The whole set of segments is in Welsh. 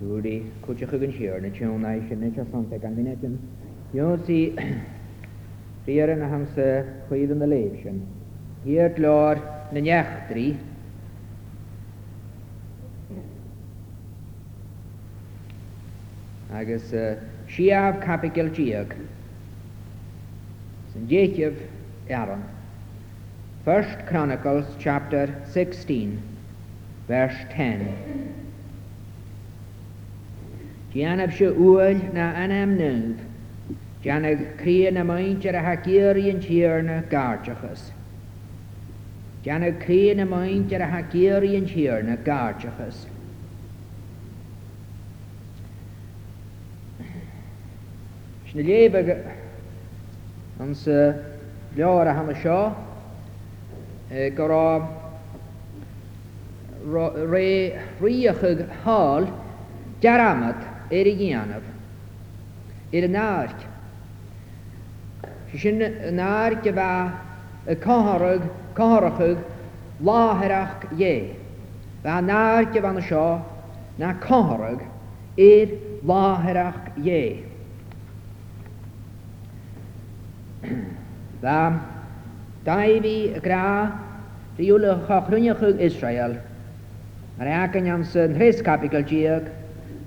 Rúdi chuteach an siir na teúna sin na te gan ar yna hans y hamsa yn y na léh Hi ar glor na dri. agus siaf capigil diag sy'n dieithiof aron. First Chronicles chapter 16 verse 10 Dianab se uil na anam nyf, Dianag cri na maint ar a hagirion tíarna gardachas. Dianag cri na maint ar a hagirion tíarna gardachas. Sna lébe an sa lear a hama seo, go rá ré riachag hall dearamad ar a ghéanamh ar an áirc. Sin an áirc a bheith a cóharag cóharachug láthirach dhé. Bheit an áirc a bhena seo na cóharag ar láthirach dhé. Bheit daimhí gra, grá dúla chochrúneachug Israel, ar eacan an san hrescapigal díag,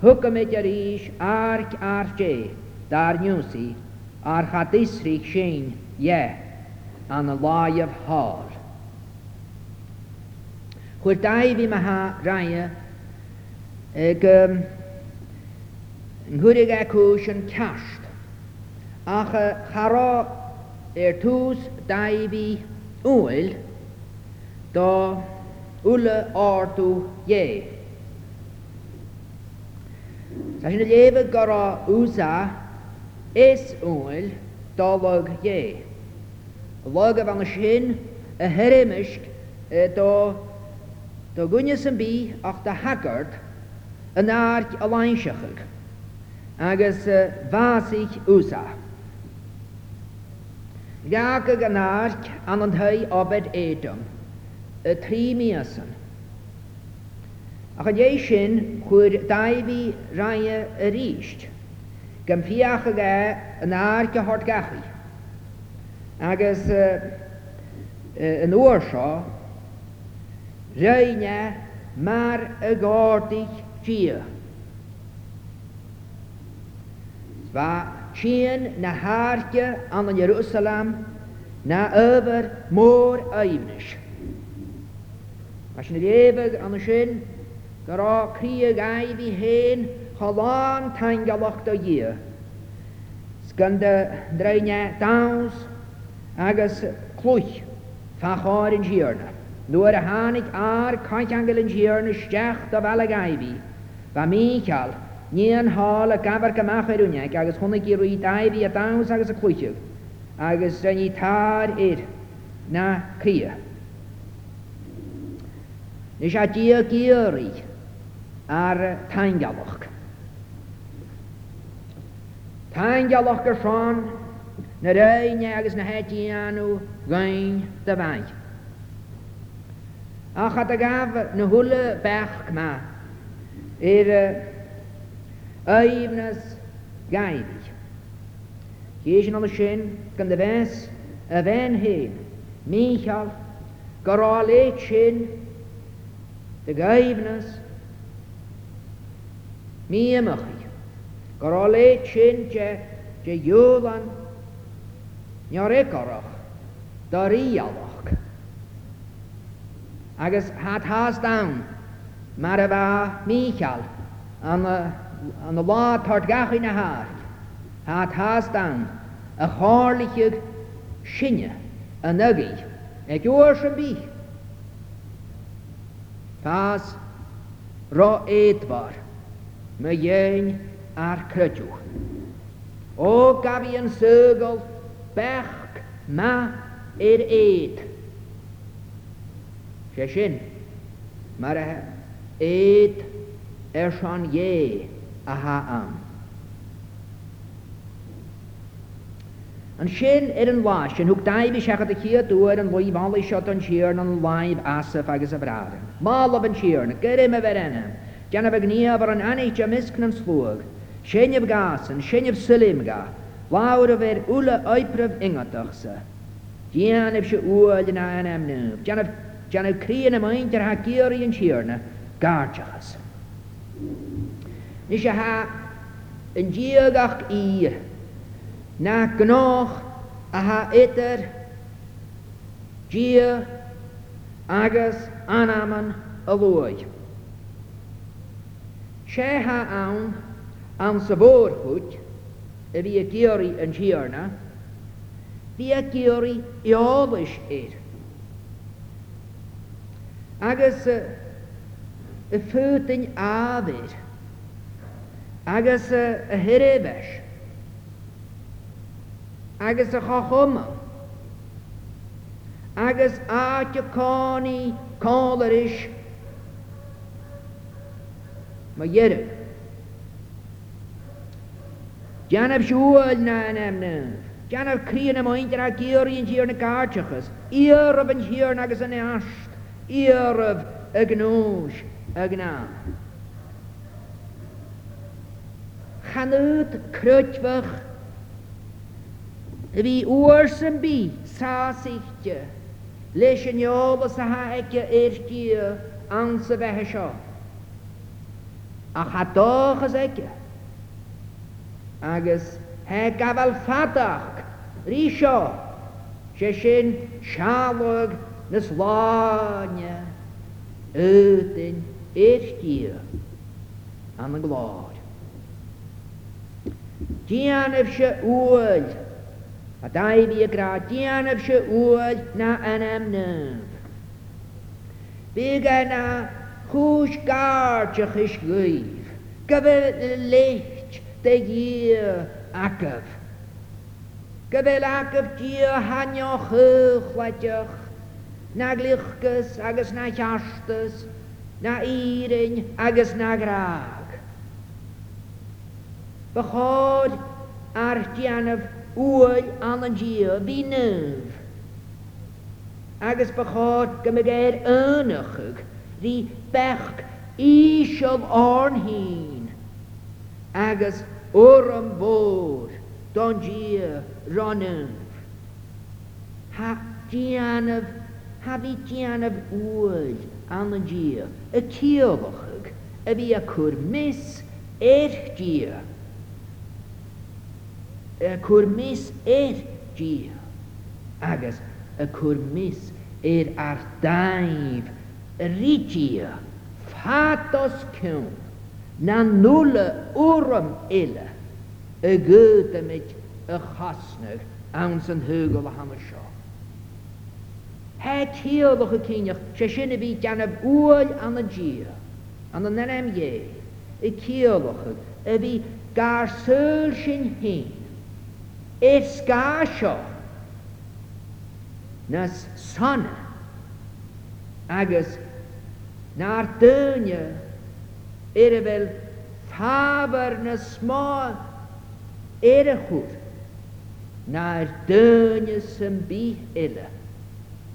Hwcymyd yr is arg ar je, dar niwsi, ar chadisrig sy'n ie, an y lai of hor. Chwyr dau fi ma ha rhaia, ag um, nghyrig ac e hwys yn casht, ach charo er tŵs dau fi wyl, do wle ortw ie. Tá sin léh go á úsá is úil dáhag dhé. Bhagah an sin a heimiist e, dó do gunne san bí ach de hagart an áirt a leinseachig agus bhásich e, úsá. Gaag an áirt an an thuid obed édom, a e, trí míasan. Ach a dé sin chuir daimhí ranne a ríist, gan fiach aige e e an áir go hort gachaí. Agus an uair seo réine mar a gáirdaich fio. Ba tsían na háce an an Jerusalem na öbhar mór aimnis. Mas sin réfah an sin Gra cri gai fi hen, chalán tain galachta dhé. Sgan de dreine daus agus clúch facháir in siarna. Nuair a hánig ár caiit angel in siarna steach do bhela gaibi. Ba míchal, níon hála gabar gomach arúneig agus chuna í ruí daibhí a daus agus a clúiseú. agus rení tar ir na cria. Nis a dia géirich, ar e, tain galwch. Tain galwch ar ffron, na rei agos na hedi anu gwein dy fai. Ach at agaf na hwle bech ma, i'r e, aifnas gaiddi. Gys yn olyg sy'n gan dy fes y fen hyn, Michal, gorol eich sy'n dy gaifnas mi ymach. Gor o le chyn je, je iwlan, nior e gorach, dor Agus hat has down, marava y fa an y lad gach yn y hart, hat has down, y chorlichig sinne, y nygu, e gwyr sy'n bych. Pas, ro eidbar, my dhéin ar creidúch. Ó gabíon sögal bech ma ir éad. Se sin mar a éad ar er sean a ha am. An sin ar an láis sin thug daimh seachcha a chiad dúir an bhí bhla seo an siar an láimh asaf agus a bhrádan. Má an siar na gyrrim a bheith Janab agnia bar an anich a misknam slwg. Shenib gas an shenib silim ga. Lawr o fer ula oipraf ingatach sa. Janab se uol na an am nŵb. Janab, janab crian am ein dyr ha gyri yn siarna. Garchachas. ha yn diagach i na gnoch a ha eter dia agas anaman a lwyd. Se ha awn an sa bór chuid a bhí a géirí an tíarna, bhí a e géirí i álais éir. Agus y ffwtyn afyr, agus y hyrefes, agus y chochwma, agus a ti coni colerish مجرب جانب شوال نانم نانم Jannar crían am oint ar géiríonn tíar na gáteachas, íarmh an tíar agus an east, íarmh a gnóis a gná. Chanúd cruitfach a bhí uair san bí sáíte, leis an jóbas a ha aice éirtí an sa a chatóchas aice. Agus he gafal fadach rí seo sé sin sealog na sláine ötain éirtí an na gláir. Díanamh se úil a daimí a gra díanamh se úil na anam nymph. Bí na hús gáteach is gríh, go bhfuil leicht de dhír acah. Go bhfuil acah dír haneo chuhlaiteach, na gluchgus agus na teastas, na írin agus na graag. Bechaid ar dianamh uail an an dír bhí nuh. Agus bechaid go mé géir er ynachug, specht o'n hun. Agos o'r orm bod, don dia ronin. Ha dianaf, ha fi dianaf wyl an y dia, y ciofochag, y fi a cwr mis eich dia. Y cwr mis eich dia. Agos y cwr mis e'r ardaif daif rigia fatos kyn na nulle urum ille y gyda mit y chasnag awns yn hygol a hama sio. Het hioddwch y cyniach, se sy'n y byd gan y bwyl an y gia, an y nerem ie, y cioddwch y bu gar syl sy'n hyn, es gar sio, nas sona, agos na artânia, erebel tabar na smá erechur, na artânia sambí ela,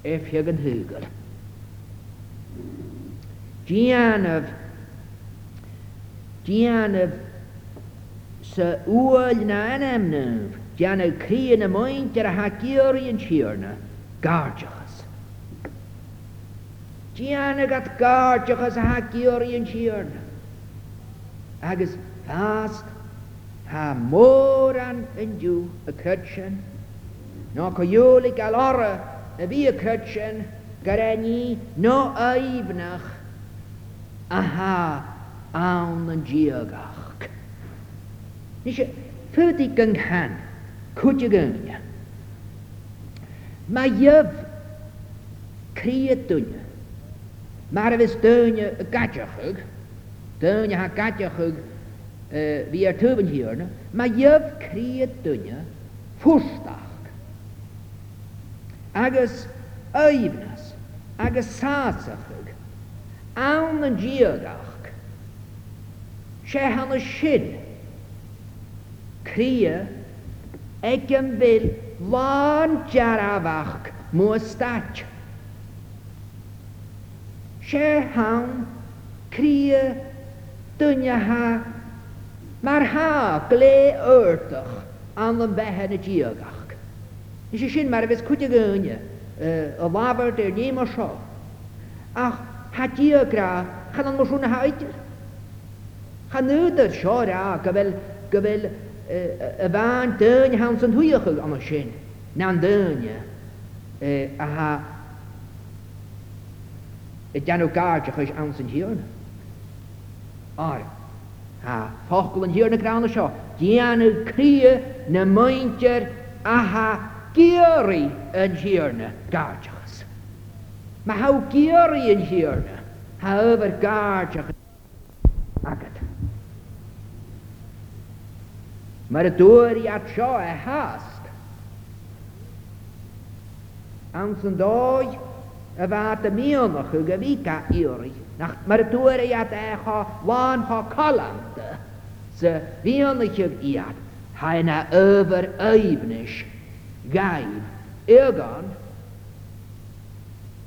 é fiagan hugal. Dianav, Dianav, sa uol na anamnaf, Dianav crian a moint ar a hagiori yn siarna, gardiach. Tiana gat gart achas ha gyrion siarna. Agus fast ha mór an yn diw y cyrtsen. No coioli gal ora y fi y cyrtsen gareni no aibnach aha awn yn diogach. Nisio, ffyrdi gynghan, cwtio gynghan. Mae yf criadwynia Maar er is deunje gadjachug, deunje ha gadjachug uh, vi er tuben ma jöv kriet deunje furstach. Agus öivnas, agus sasachug, aunen giagach, se hanne shin, krie, egen vil, lan jaravach, muastach. Sierhan, crie, dunne ha, maar ha, glé urtach an an bethe na diagach. Is e sin mar a bheits chute gúne a lábar ar ní mar seo. Ach ha diagra chan an marsúna haidir. Chan nuúdar seo rá go bhfuil go bhfuil a bhain dúne han san thuíochail an sin ná an dúne a ha Ik dan ook kaartje geus aan zijn hierne. Ar. Ha, fokkel en hierne kraan zo. Dianu krieën ne muintjer aha giri en hierne kaartjes. Maar hou giri en hierne. Ha over kaartje. Akket. Maar het door je het zo haast. Aan zijn dooi y fath y mion o chwg y fi ga iori. Nach mae'r dŵr ei adeg o lan ho colam dy. Sy fion y chwg iad, hae na yfyr eifnys gaib. Egon,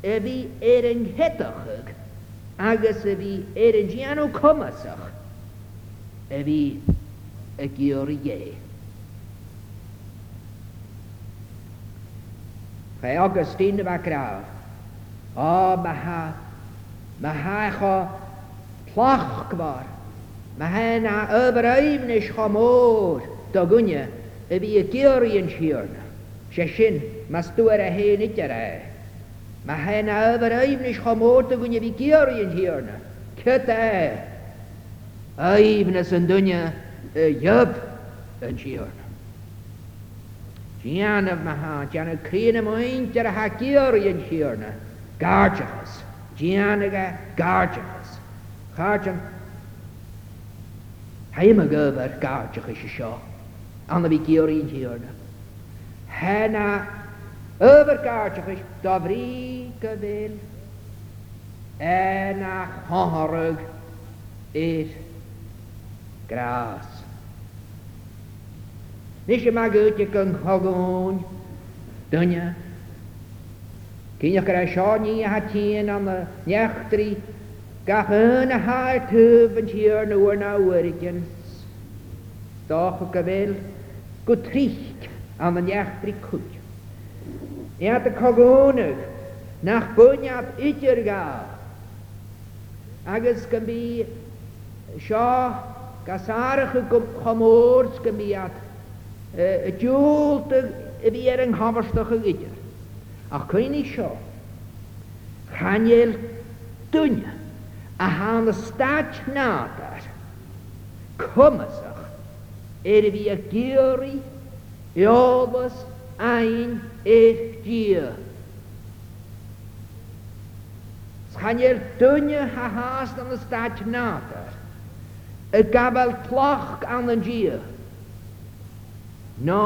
y fi er yng nghedochwg, agos y fi er yng gianw comasach, y fi y giori ie. Fe Augustine va grav. O, mae ha, mae ha echo plach gwar. Mae na a ybyr eimnis cho môr, dogwnia, y fi y gyr i'n siwrn. Siesin, mae stwyr a hen idar e. Mae hen a ybyr eimnis cho môr, dogwnia fi gyr i'n siwrn. Cyda e. Eimnis yn dwynia, y yb yn siwrn. Dianaf mae ha, dianaf crin am oen, dyr a ha gyr i'n siwrn gárteachas, Díanaige gárteachas. Cháan Heime gobar gárteach is seo, anna bhí i'n tíorna. Hena öfar gárteach is do bhrí go bhil éna chotharug ir grás. Nís sem me gote go Cynach gyda sio ni a tîn am y neachtri, gaf yn a hae tyf yn tîr nhw yn awyrgyn. Doch o gyfel, go trich am y neachtri cwyd. Iad y cogonwg, nach bwyniad ydyr gael. Agus gan fi sio gasarach y chomwrs gan fi at y diwlt y fi er yng nghafastach y gyda a chuoine seo chanéal dunne a hána stáit nátar cumasach er bhí a géirí eolbas ein échtdír. Chanéal dunne a háast an na stáit nátar y gafel cloch an yn gir. No,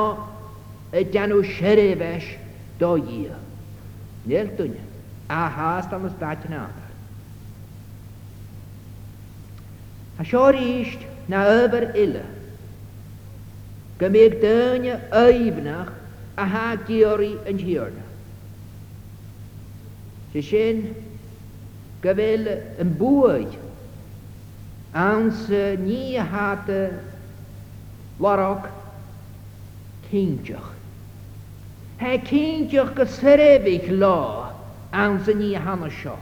y danw sherefes do gir. Nel tunya. A haast am staatje na aantar. Ha shor isht na öber ille. Gemig tunya öibnach a ha giori yn hiorna. Sy sin gyfel yn bwyd ans ni hat warog cyntiach. Tá cíntteoch go suréhíh lá an san ní hana seo.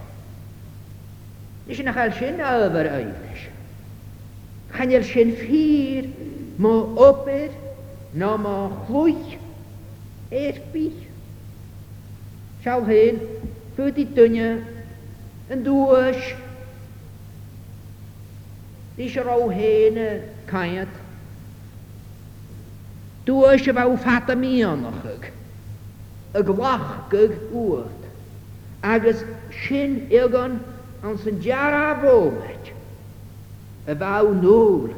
Is sin nachchail sin áhar aimhneis. Channeil sin fhír má opir ná má chluich éirbí. Seall hén fuí dunne an dúis Dí se rá héine caiad. Dúis se mi fata mííonnachach ag wach gyg wrth. Agus sin egon an sy'n diara fomad. Y faw nôl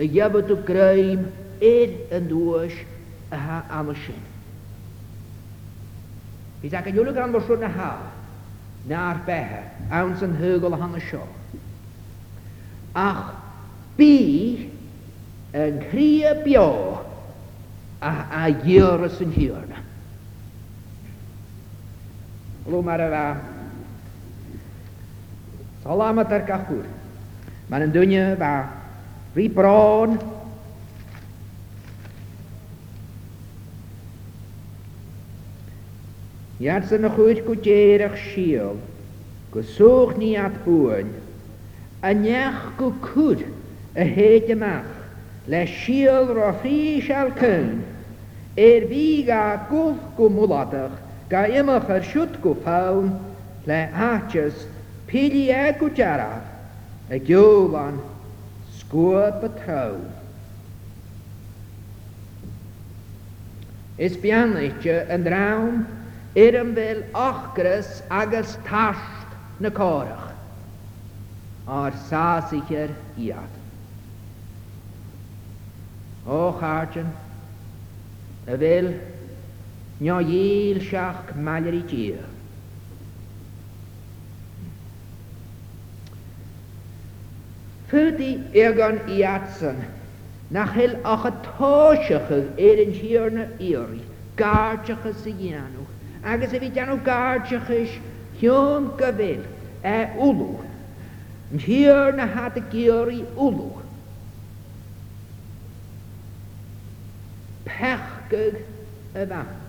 y iabod o greim ed yn dwys y ha am y sin. Bydd ac yn yw'n gan fwyswr na na'r behe awn sy'n hygol hang y sio. Ach bi yn crio bio a a gyr sy'n hyrna. Lumarava. Salamat ar gachwr. Mae'n yn dwynia fa. Fi bron. Iad sy'n y chwyd eich siol. Gwswch ni at bwyn. Y Ynech gwcwd y hed ymach. Le siol rofi sial cyn. Er fi ga gwth gwmwladach ga imach ar siwt go le achas pili e go a giolan sgwa batraw. Is bianleitio yn rawn i'r ymfil ochgrys agos tasht na corach ar sasicher iad. O chargen, y fel Nio iel siach maler i tir. Fydi egon i atsan, nach hel ach a tóisachas er an tíarna iri, gárteachas sa dhéanú, agus a bhí deanú gárteachas hion gabel e ulú, an tíarna hat a géirí ulú. Pechgag y fach.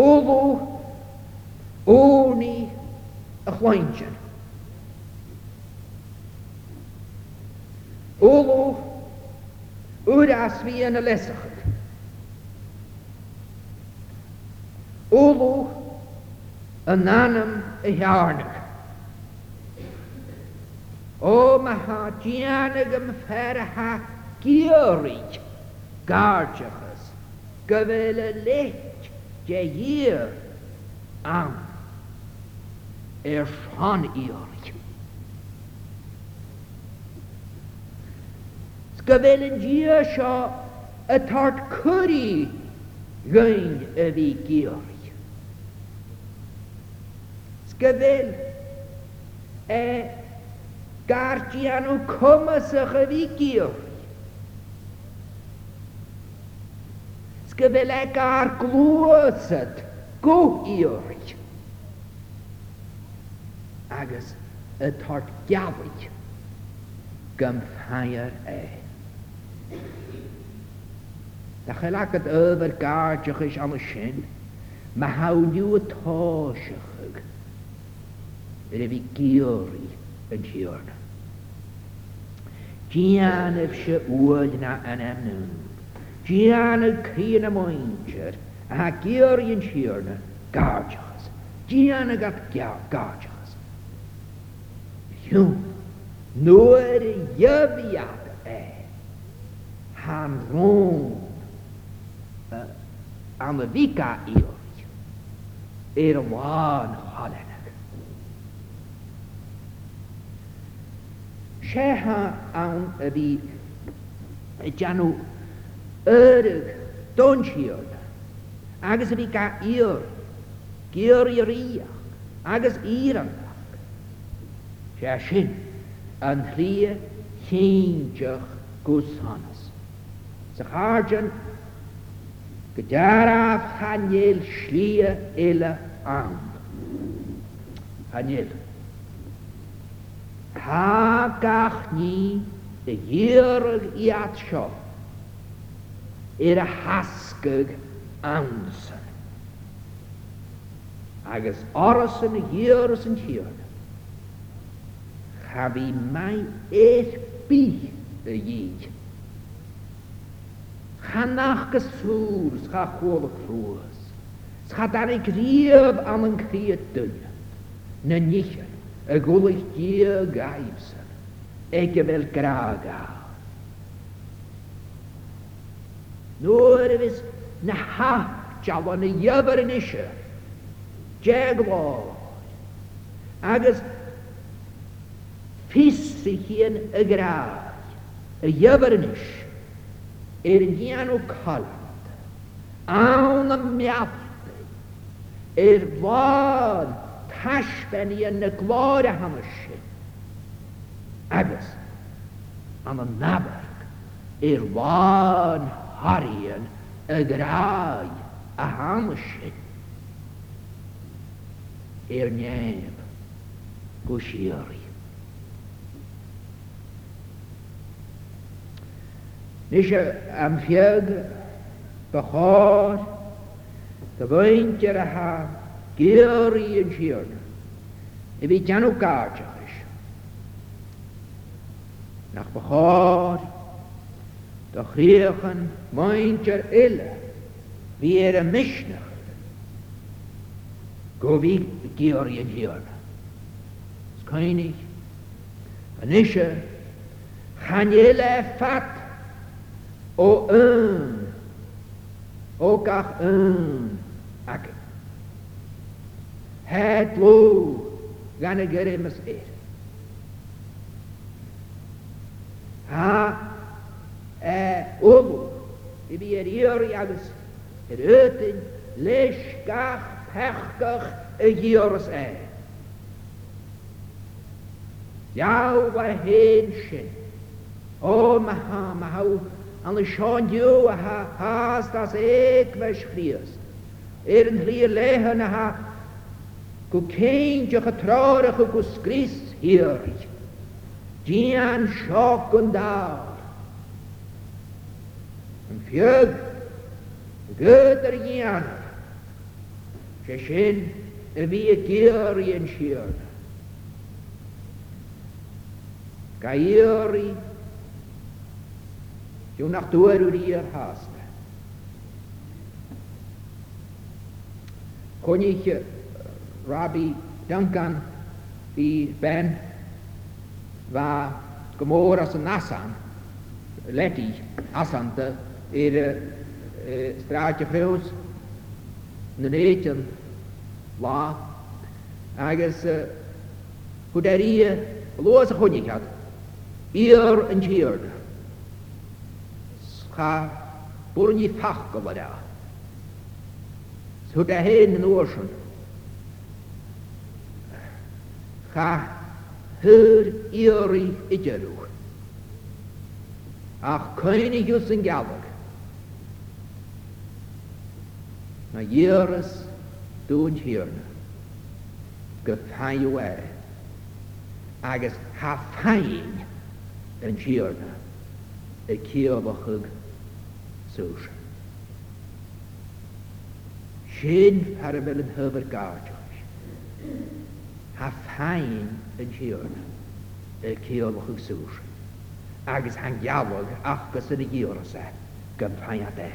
óló, óní a chhaintin. Óló, uras vían a lesachad. Óló, a nánam a hearnach. O ma ha dianag am fer a ha gyrrig gardiachas gyfel y leth geir am er shan iorg. Sgafel yn gia sio y tart cwri gyn y fi giorg. Sgafel e, e gargian o cwmys y fi giorg. sgybeleka ar glwysad, go iorch. Agus y tort gafig gymfhair e. Da chael ac yn yfyr gardiach eich am y sin, mae hawniw y tosiachig yr efi giori yn siwrna. Gian ef wyl na yn amnwn. Gianna Kina Moinger, a Georgian Shirna, Garjas, Gianna got Garjas. Jong, noor Javiat e, Han Roon, eh, Anavika Iorj, Erwan Hallenek. Sheha aan wie Janu Yrwg, don siod. Agus ydi ga i'r, gyr i'r iach, agus i'r amdach. Se sin, yn rhi chyndiach gwrs hanes. Sa charjan, gydaraf haniel slia ela am. Haniel. Ha gach ni dy gyrg i at ir a hasgag ansan. Agus oras yn hyrys yn hyrn, chaf i mai eich bi y gyd. Chanach gysŵr scha chwol y crwys, scha dar ei grif am yn cryd dyn, na nichyn y gwlych gyr gaibsyn, ege fel graagaw. Nŵr ys na ha jafon y iafar yn isio. Jeg lod. Agus pys sy hun y graag. Y iafar yn isio. Er gian o colad. Awn y miafdi. Er fod tashbenni yn y glor a hamysyn. Agus, am y nabarg, er fod harjen, grāj, ahamuši ir ņēma kušieri. Nische am Fjörge, Bechor, gewointere ha, Gieri in Schirne. I tjanu kačakish. Nach Bechor, doch riechen meincher ille wie er mischner go wie georgen hier es kann ich an ische han ille fat o ön o kach ön ak het lo gane gerem es er ha äh obo i bi er ihr äh, äh. ja das röten lesch gach perker ihres ei ja wa hinschen o ma ha ma ha an de schon jo ha has das ek mesch fries er in hier lehen ha ku kein jo getrorig ku skris hier Dian schock und auch. yn ffiad, gyda'r gian, se sy'n y fi y gyr i yn sian. Gair i, diw'n nach dwyr wrth i'r has. Kon ich Rabbi Duncan i ben fa gymor as y nasan, leti asan dy in een straatje vuils, een eetje, la, agus hoe daar hier loze honig i'r hier en hier. Scha, boer niet vacht geworden daar. Zo daar heen in oorschen. Ga, hör, ieri, idjeruch. Ach, koenig jussen galag. na dhéras dún hiirna go feinhé agus há féin an tíorna i cíomhachug sús. Sin ar a bfuil an thubar gáteis. Tá féin an tíorna i cíomhachug sús. agus an geabhag achgus in i ddíorasa go féin a dé.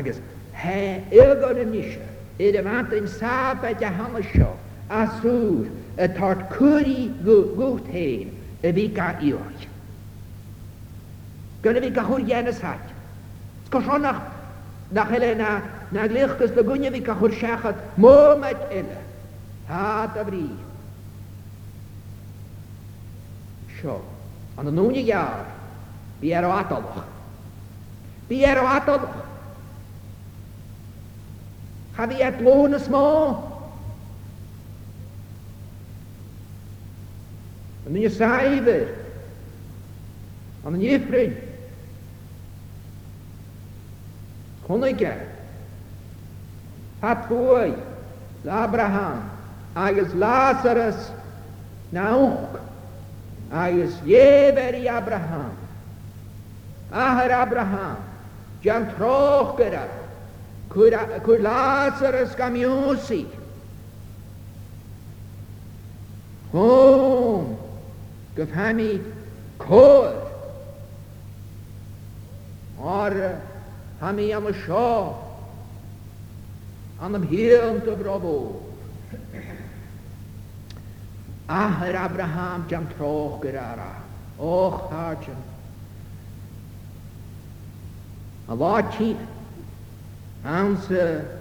Agus He ilgod yn isio. i ddim fant yn sab a dyhan sio. A sŵr y tart cwri gwt hen y fi ga i oed. Gynna fi gachwr gahwr y ys hach. Sgwrsion nach, na chyle na, na glych gys lygwnia fi gahwr siachat momet ele. Ha da fri. Sio. Ond yn nŵn i iar, bi ero o adolwch. Fi er adolwch. Hath he yet blown us more? Yn y Isai fydd, ond yn Iefrin. Hwnnw Hatfwy, Abraham, agus Lazarus, Nauch, agus Ieferi Abraham, Ahar Abraham, Jan Troch gyda, Kur, kur Lazarus gamiosi. Home, gyfhami cwr. Ar hami am y sio, an ymhyrn dy brofo. Ahyr Abraham jam troch gyrara, och harjan. A lot chi'n answer.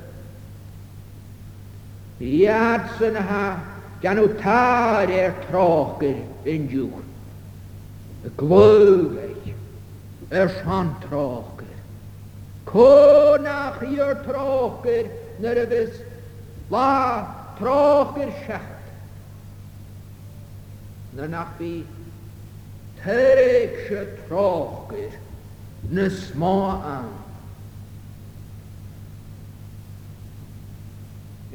Iadsen ha gan o tar er tråker en djur. Glögeg er sjan tråker. Konach er tråker när det vis la tråker schacht. När nach vi terek tråker när små ans.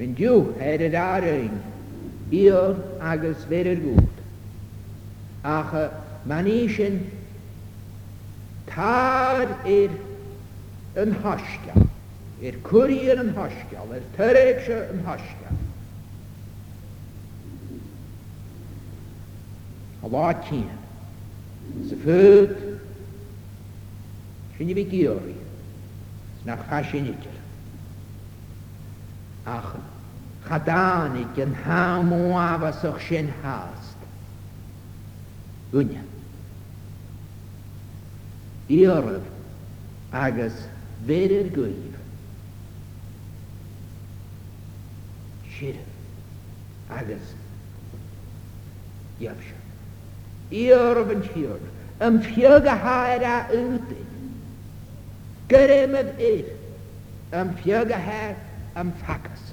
un diw her yr arain, i'r agus fer yr gwrd. Ach, man eisiau tar i'r yn hosgol, i'r cwrir yn hosgol, i'r tyreg yn hosgol. Allah tîn, sy ffyd, sy'n i fi gyori, na chasyn idr. Ach, خدanigen harmoa was auch schön hast. Gunja. Iorv, agas veder guiv. Shirv, agas jabsha. Iorv en shirv, am fjöga haera uti. Gerem ev ev, am fjöga her am fakas.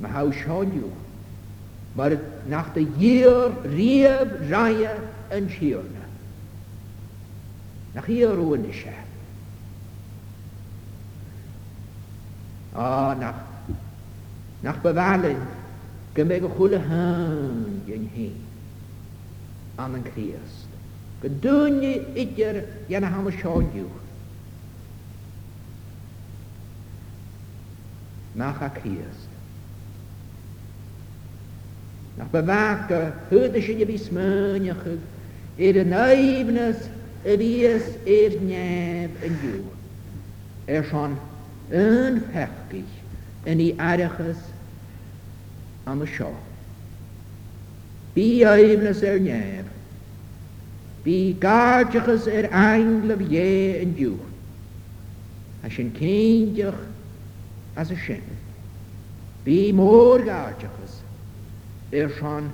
mae haw sioniw. Mae'r nach dy i'r rieb rhaia e yn siwn. Nach i'r rwy'n eisiau. O, nach, nach byfalyn, gymig o chwle hyn yn hyn. An yn Christ. Gydwni idr yn ham y sioniw. Nach a Christ nach bewaken, hüdische gewiss möniche, er neibnes, wie es er neb in juh. Er schon unfechtig in die Areches am Schau. Bi eibnes er neb, bi gartiges er einglev je in juh. As een kindjach as a shin. Bi moor schon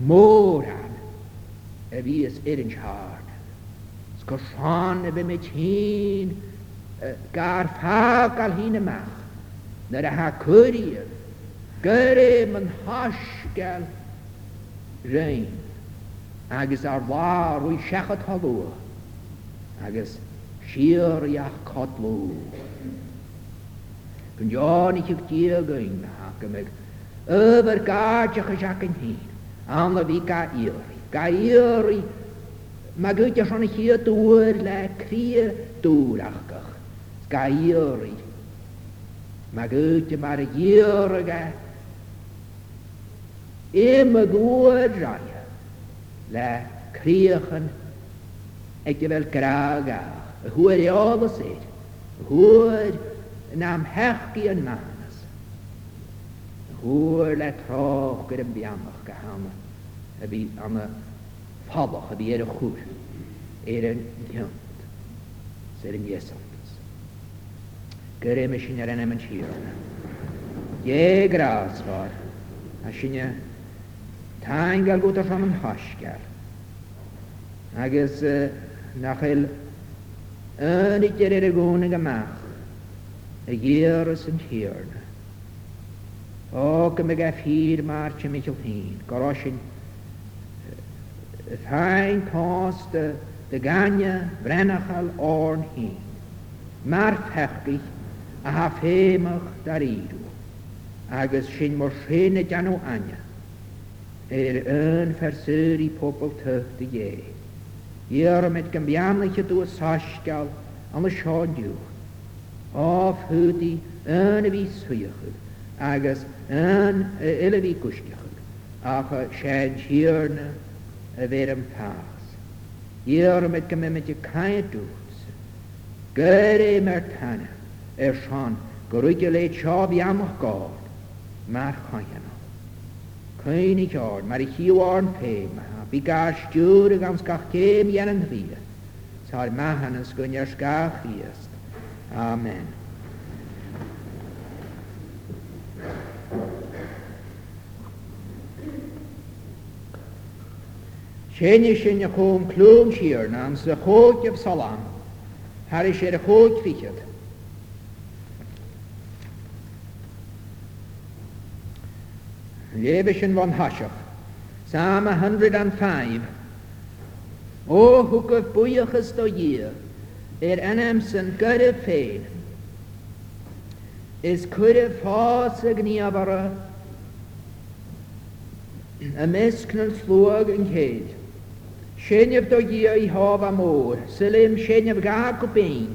moran vis erinchard skoshan bemechin garfa hin mach när det här kurier göre man haskel rein agis ar war ui shachat hallo agis schier ja kotlu kun jani i chwch diag yng Nghymru Yfyr gadioch y siac yn hyn. Anna fi ga iori. Ga iori. Mae gyda sy'n chi y dŵr le crir dŵr achgach. Ga iori. Mae gyda mae'r iori ga. E. Im y gwyd rai. E, le criach yn ag fel graag a. hwyr i ofysir. Y hwyr yn amhechgi yn mam. Hwyl troch gyda bianach ga hana. A fi anna falach, a fi er y chwr. Er yn diant. Ser yn iesantas. Gyrra mi sy'n ar yna mynd Ie gras fawr. A sy'n e ta'n gael gwta ffam yn hasgar. Agus nach el yn i dyr er y gwna gymach. Y gyr sy'n hirna. O go me ga fír mar te mitchell hín, gorásin fein cás de, de ganne brennachal orn hín. Mar a ha fémach dar íú, agus sin mor séna anya. Er ar ön fersúí pobl tucht a dhé. Iarmid gan beamlaiche dú a sáisgal an na seáúch, áfhúdaí öna bhí suochu agus an eileví kustiachil ach sé hiorne a bhéir an pás. Díormid go miimiid caiús. Gur é mar tanna ar seán go ruige le seábhí amach gáil mar chaian. Cuine teáir mar i chiúáin péime a bhí gá stúr a gans gach céim dhéan an ríide. Tá mehan an scuinear scaíast. Amen. Chéine sin a chum clún siar ná sa chóideh salán, Har er er is sé a chóid fiad. Lébe sin van haseach, Psalm 105, Ó thugah buochas do dhé, ar anam san gyrra féin, Is cuidir fás a gníabhara, a flog slúag yn Sinnef do gyo i hof am o, sylim sinnef ga gwbyn,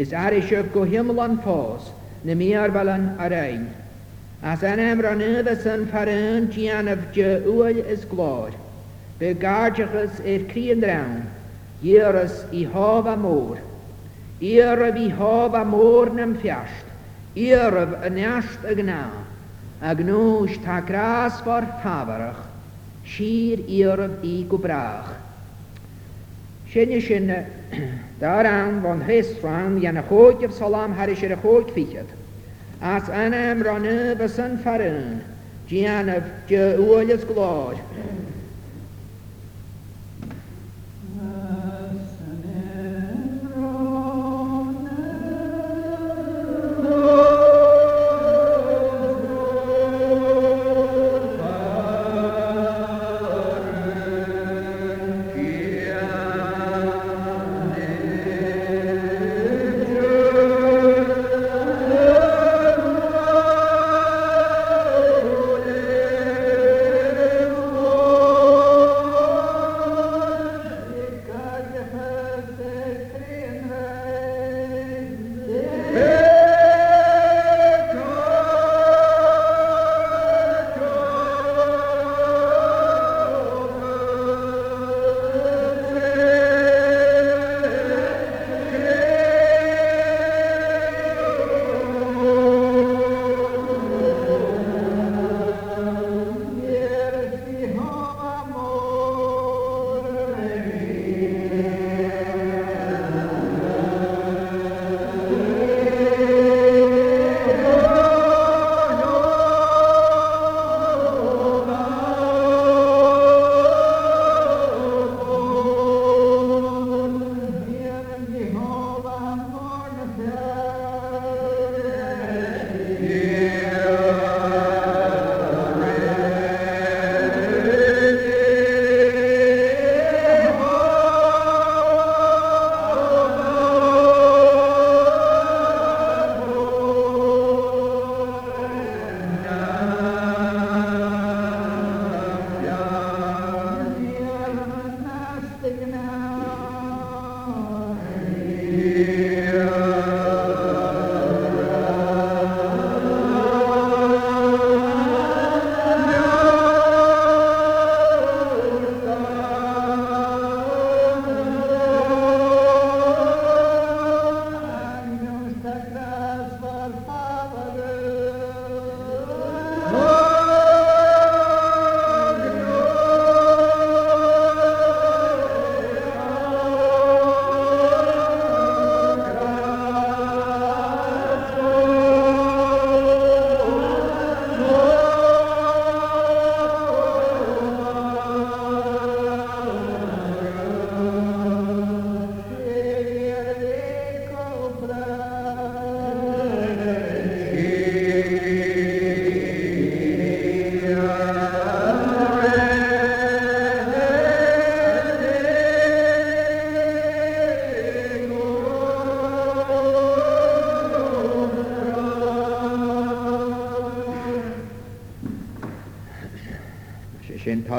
is ar eisiau go hyml an ffos, na mi ar balan ar ein. As an am ranydd as an ffaryn gian af gyo uol is glod, be gardiachus e'r crian rawn, Ieris i hof am o'r. Ieraf i hof am o'r nam fiast, Ieraf yn iast ag na, ag nŵs ta gras for tafarach, Sir ieraf i gwbrach, چه نشین دارم وان حس فهم یعنی خود که سلام هر شر خود فیکت از انم رانه بسن فرن جیانف جه از گلاش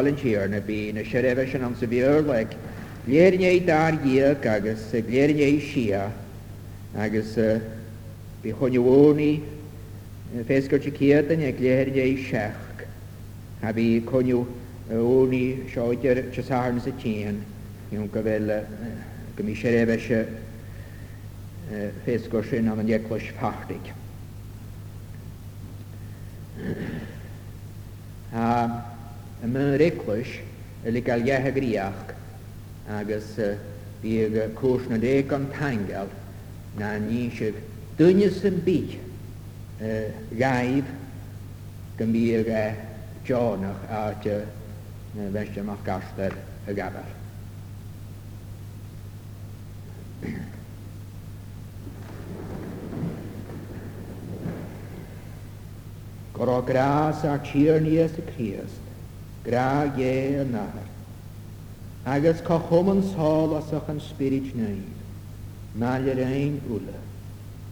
Colin Shear na bí na séréh sin an sa bhíor le léirné dar kagas agus léirné sia agus bhí chunihóí fécurte ne ag léirné seach a bhí coniuú óní seoidir tesána sa tían íon go bhfuil go mí séréhse fécur sin am an dhéclis fachtaigh y mynd reiklwys y li gael iehag riach agus bydd cwrs na ddeg o'n tangel na ni eisiau dynas yn byd gaib gymryd jonach a ty festem o'ch gaster y gafel. Gorau gras ac hir y Crist, grá nach. Agus có chuman sáil asach an spirit naid, ná le réin ula,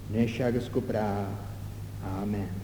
nes agus go brá. Amen.